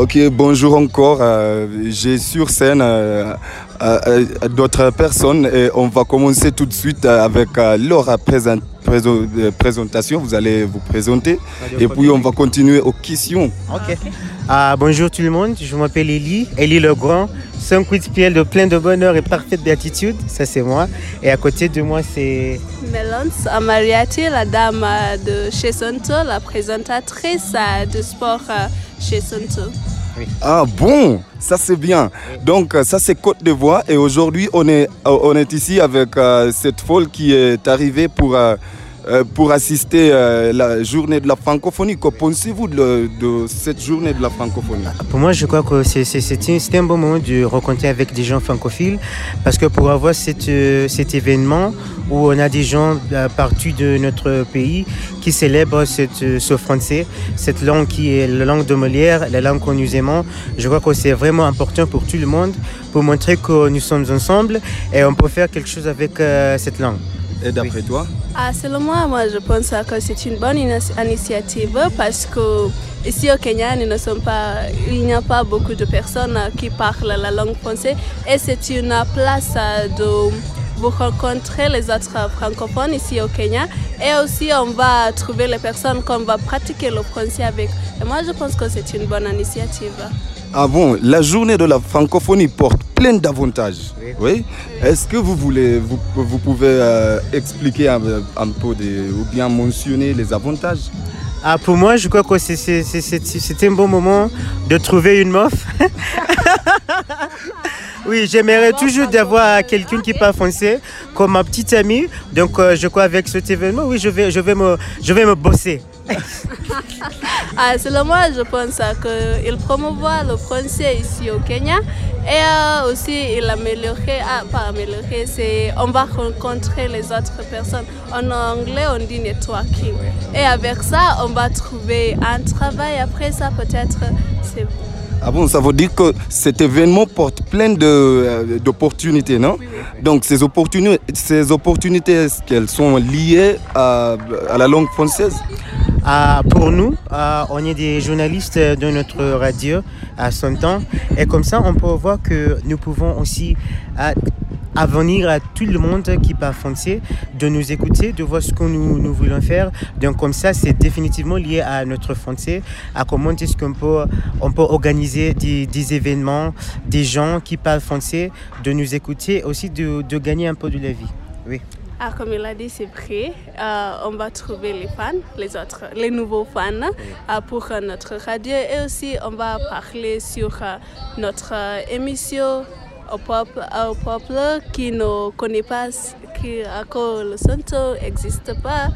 Ok, bonjour encore. Euh, J'ai sur scène euh, euh, d'autres personnes et on va commencer tout de suite avec euh, leur présent- présentation. Vous allez vous présenter et puis on va continuer aux questions. Ok. Ah, bonjour tout le monde, je m'appelle Elie, Elie Legrand, 5 pieds de plein de bonheur et parfaite béatitude, ça c'est moi. Et à côté de moi c'est... Melons Amariati, la dame de chez Sonto, la présentatrice de sport chez Ah bon, ça c'est bien. Donc ça c'est Côte d'Ivoire et aujourd'hui on est, euh, on est ici avec euh, cette folle qui est arrivée pour, euh, pour assister à la journée de la francophonie. Que pensez-vous de, cette journée de la francophonie? Pour moi je crois que c'était un bon moment de rencontrer avec des gens francophiles parce que pour avoir euh, cet événement où on a des gens euh, partout de notre pays qui célèbrent euh, ce français, cette langue qui est la langue de Molière, la langue que nous aimons, je crois que c'est vraiment important pour tout le monde pour montrer que nous sommes ensemble et on peut faire quelque chose avec euh, cette langue. Et d'après toi Ah, selon moi, moi je pense que c'est une bonne ini- initiative parce que ici au Kenya, nous ne sommes pas, il n'y a pas beaucoup de personnes qui parlent la langue française et c'est une place de vous rencontrer les autres francophones ici au Kenya et aussi on va trouver les personnes qu'on va pratiquer le français avec. Et moi je pense que c'est une bonne initiative. Ah bon, la journée de la francophonie porte plein d'avantages. Oui. Est-ce que vous voulez, vous, pouvez euh, expliquer un, peu ou bien mentionner les avantages? Ah, pour moi, je crois que c'était un bon moment de trouver une meuf. oui, j'aimerais toujours d'avoir quelqu'un qui parle français comme ma petite amie. Donc, euh, je crois avec cet événement, oui, je vais, je vais, me, je vais me bosser. Ah, selon moi, je pense euh, qu'il promouvoit le français ici au Kenya et euh, aussi il améliorait, ah, pas améliorer, c'est on va rencontrer les autres personnes. En anglais, on dit networking. Et avec ça, on va trouver un travail. Après ça, peut-être, c'est Ah bon, ça veut dire que cet événement porte plein euh, d'opportunités, non? Donc ces opportunités, ces opportunités, est-ce qu'elles sont liées à, à la langue française? Ah, pour nous, ah, on est des journalistes de notre radio à son temps. Et comme ça, on peut voir que nous pouvons aussi ah, avenir à tout le monde qui parle français de nous écouter, de voir ce que nous, voulons faire. Donc comme ça, c'est définitivement lié à notre français, à comment est-ce qu'on peut, on peut organiser des, des événements, des gens qui parlent français, de nous écouter, aussi de, de gagner un peu de la vie. Oui. Ah, comme il a dit, c'est vrai. Euh, on va trouver les fans, les autres, les nouveaux fans euh, pour euh, notre radio et aussi on va parler sur euh, notre euh, émission au peuple, au peuple qui ne connaît pas quoi le Santo n'existe pas.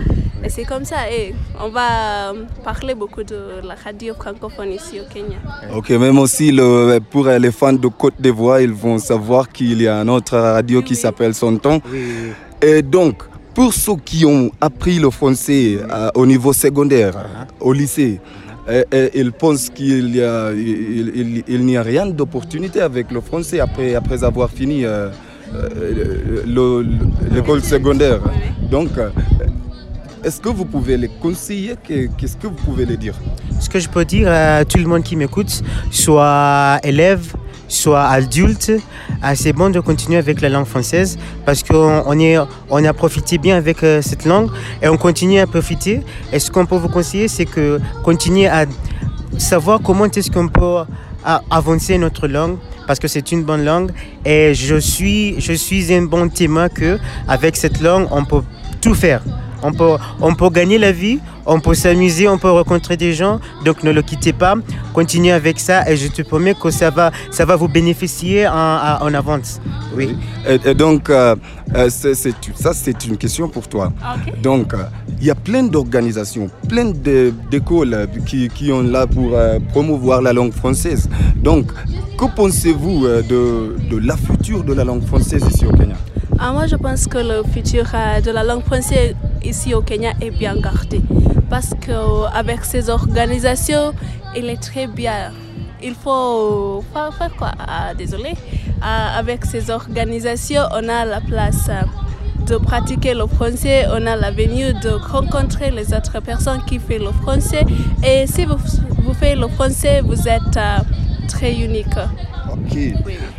Et c'est comme ça. Et on va parler beaucoup de la radio francophone ici au Kenya. Ok, même aussi le, pour les fans de Côte d'Ivoire, ils vont savoir qu'il y a une autre radio qui s'appelle Son Temps. Et donc, pour ceux qui ont appris le français euh, au niveau secondaire, au lycée, et- et ils pensent qu'il n'y a rien d'opportunité avec le français après, avoir fini euh, euh, le- le- l'école secondaire. Donc, euh, est-ce que vous pouvez les conseiller? Que- Qu'est-ce que vous pouvez les dire? Ce que je peux dire à tout le monde qui m'écoute, soit élève, soit adulte, ah, c'est bon de continuer avec la langue française parce qu'on on a profité bien avec euh, cette langue et on continue à profiter. Et ce qu'on peut vous conseiller, c'est que continuer à savoir comment est-ce qu'on peut ah, avancer notre langue parce que c'est une bonne langue et je suis, je suis un bon témoin que avec cette langue, on peut tout faire. On peut, on peut gagner la vie, on peut s'amuser, on peut rencontrer des gens. Donc ne le quittez pas, continuez avec ça et je te promets que ça va, ça va vous bénéficier en, avance. Oui. Et, et donc, euh, euh, c'est- c'est- ça, c'est une question pour toi. Donc, euh, il y a plein d'organisations, plein de- d'écoles euh, qui, qui ont là pour euh, promouvoir la langue française. Donc, que pensez-vous euh, de, de la future de la langue française ici au Kenya? Ah, moi, je pense que le futur euh, de la langue française ici au Kenya est bien gardé. Parce qu'avec ces organisations, il est très bien. Il faut faire, quoi? Ah, Désolé. Ah, avec ces organisations, on a la place euh, de pratiquer le français, on a l'avenir de rencontrer les autres personnes qui font le français. Et si vous, vous faites le français, vous êtes euh, très unique. Ok.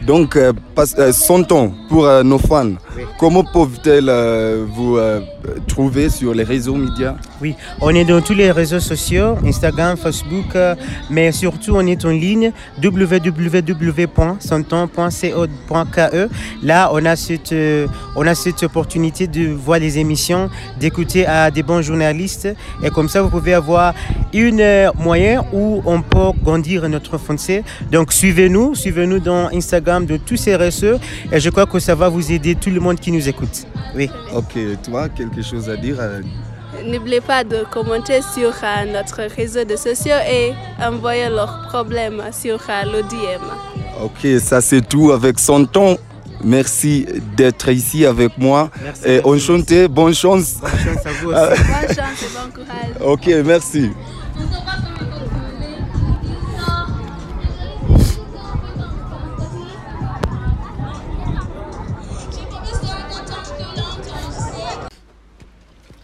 Donc, euh, pas- euh, son temps pour euh, nos fans? Comment peuvent-elles euh, vous euh, trouver sur les réseaux médias Oui, on est dans tous les réseaux sociaux, Instagram, Facebook, euh, mais surtout on est en ligne www.santon.co.ke. Là, on a cette, euh, on a cette opportunité de voir les émissions, d'écouter à des bons journalistes, et comme ça vous pouvez avoir une euh, moyen où on peut grandir notre français. Donc suivez-nous, suivez-nous dans Instagram, de tous ces réseaux, et je crois que ça va vous aider tout le monde qui nous écoute. Oui. Ok, toi, quelque chose à dire euh, N'oubliez pas de commenter sur euh, notre réseau de sociaux et envoyer leurs problèmes sur euh, le DM. Ok, ça c'est tout avec son temps. Merci d'être ici avec moi. Merci. Et enchanté, bonne chance. Bonne chance à vous aussi. Bonne chance et bon courage. Ok, merci.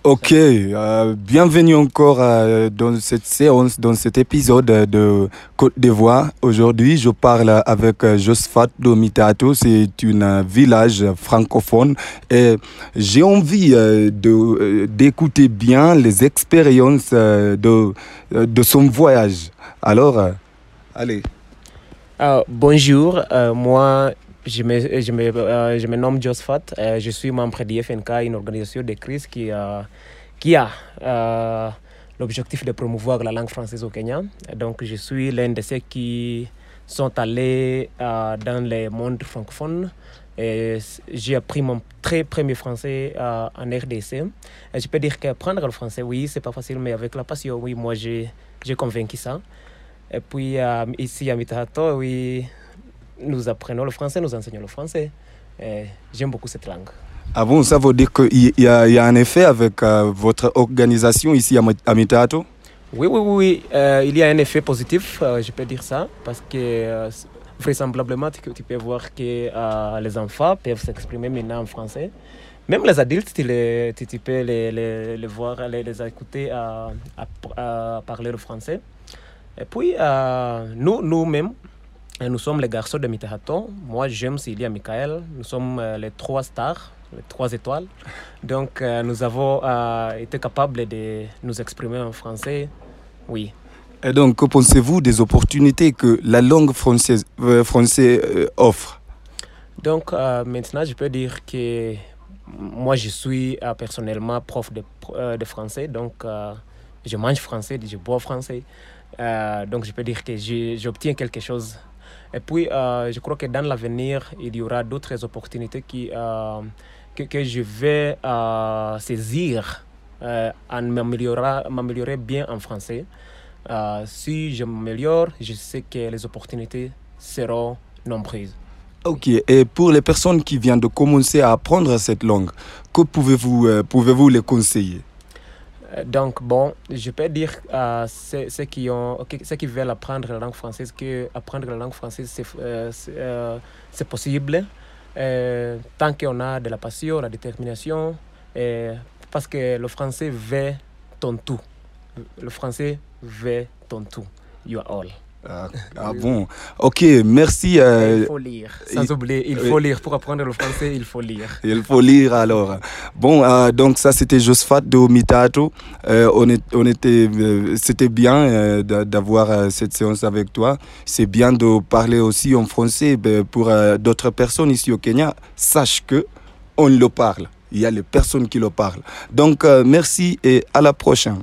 Ok, euh, bienvenue encore euh, dans cette séance, dans cet épisode de Côte d'Ivoire. Aujourd'hui, je parle avec euh, Josephat Domitato. C'est un euh, village francophone et j'ai envie de, d'écouter bien les expériences de, de son voyage. Alors, allez. Ah, bonjour, moi je me, je me, euh, je me nomme Josephat, euh, je suis membre du FNK, une organisation de crise qui, a- qui a euh, l'objectif de promouvoir la langue française au Kenya. Donc je suis l'un de ceux qui sont allés euh, dans le monde francophone. Et s- J'ai appris mon très premier français euh, en RDC. Je peux dire qu'apprendre le français, oui, c'est pas facile, mais avec la passion, oui, moi j'ai convaincu ça. Et puis euh, ici à Mitahato, oui, nous apprenons le français, nous enseignons le français. Et J'aime beaucoup cette langue. Ah bon, ça veut dire qu'il y, a- il y a un effet avec euh, votre organisation ici à, Mitato? Oui, oui, oui, euh, il y a un effet positif, euh, je peux dire ça, parce que vraisemblablement, tu, tu peux voir que les enfants peuvent s'exprimer maintenant en français. Même les adultes, tu, les- tu- tu peux les, les- les voir, les, les écouter à, à- à parler le français. Et puis, nous, nous-mêmes, nous sommes les garçons de Mitahaton. Moi, j'aime Cilia Michael. Nous sommes euh, les trois stars, les trois étoiles. Donc, euh, nous avons euh, été capables de nous exprimer en français. Oui. Et donc, que pensez-vous des opportunités que la langue française, euh, français euh, offre? Donc, euh, maintenant, je peux dire que moi, je suis euh, personnellement prof de, euh, de français. Donc, euh, je mange français, je bois français. Euh, donc, je peux dire que j'obtiens quelque chose. Et puis, euh, je crois que dans l'avenir, il y aura d'autres opportunités qui, euh, que, je vais euh, saisir en m'améliorer bien en français. Si je m'améliore, je sais que les opportunités seront nombreuses. Ok, et pour les personnes qui viennent de commencer à apprendre cette langue, que pouvez-vous euh, pouvez-vous les conseiller? Donc, bon, je peux dire à ceux, ceux qui, ont, ceux qui veulent apprendre la langue française que apprendre la langue française, c'est euh, euh, possible. euh, tant qu'on a de la passion, la détermination, euh, parce que le français veut ton tout. Le français veut ton tout. You are all. Ah, ah bon, ok, merci. Euh, il faut lire. Sans il- oublier, il faut lire. Pour apprendre le français, il faut lire. Il faut lire alors. Bon, euh, donc ça c'était Josephat de Mitato. Euh, on, est, on était, euh, c'était bien euh, d'a- d'avoir euh, cette séance avec toi. C'est bien de parler aussi en français ben, pour euh, d'autres personnes ici au Kenya. Sache que on le parle. Il y a les personnes qui le parlent. Donc euh, merci et à la prochaine.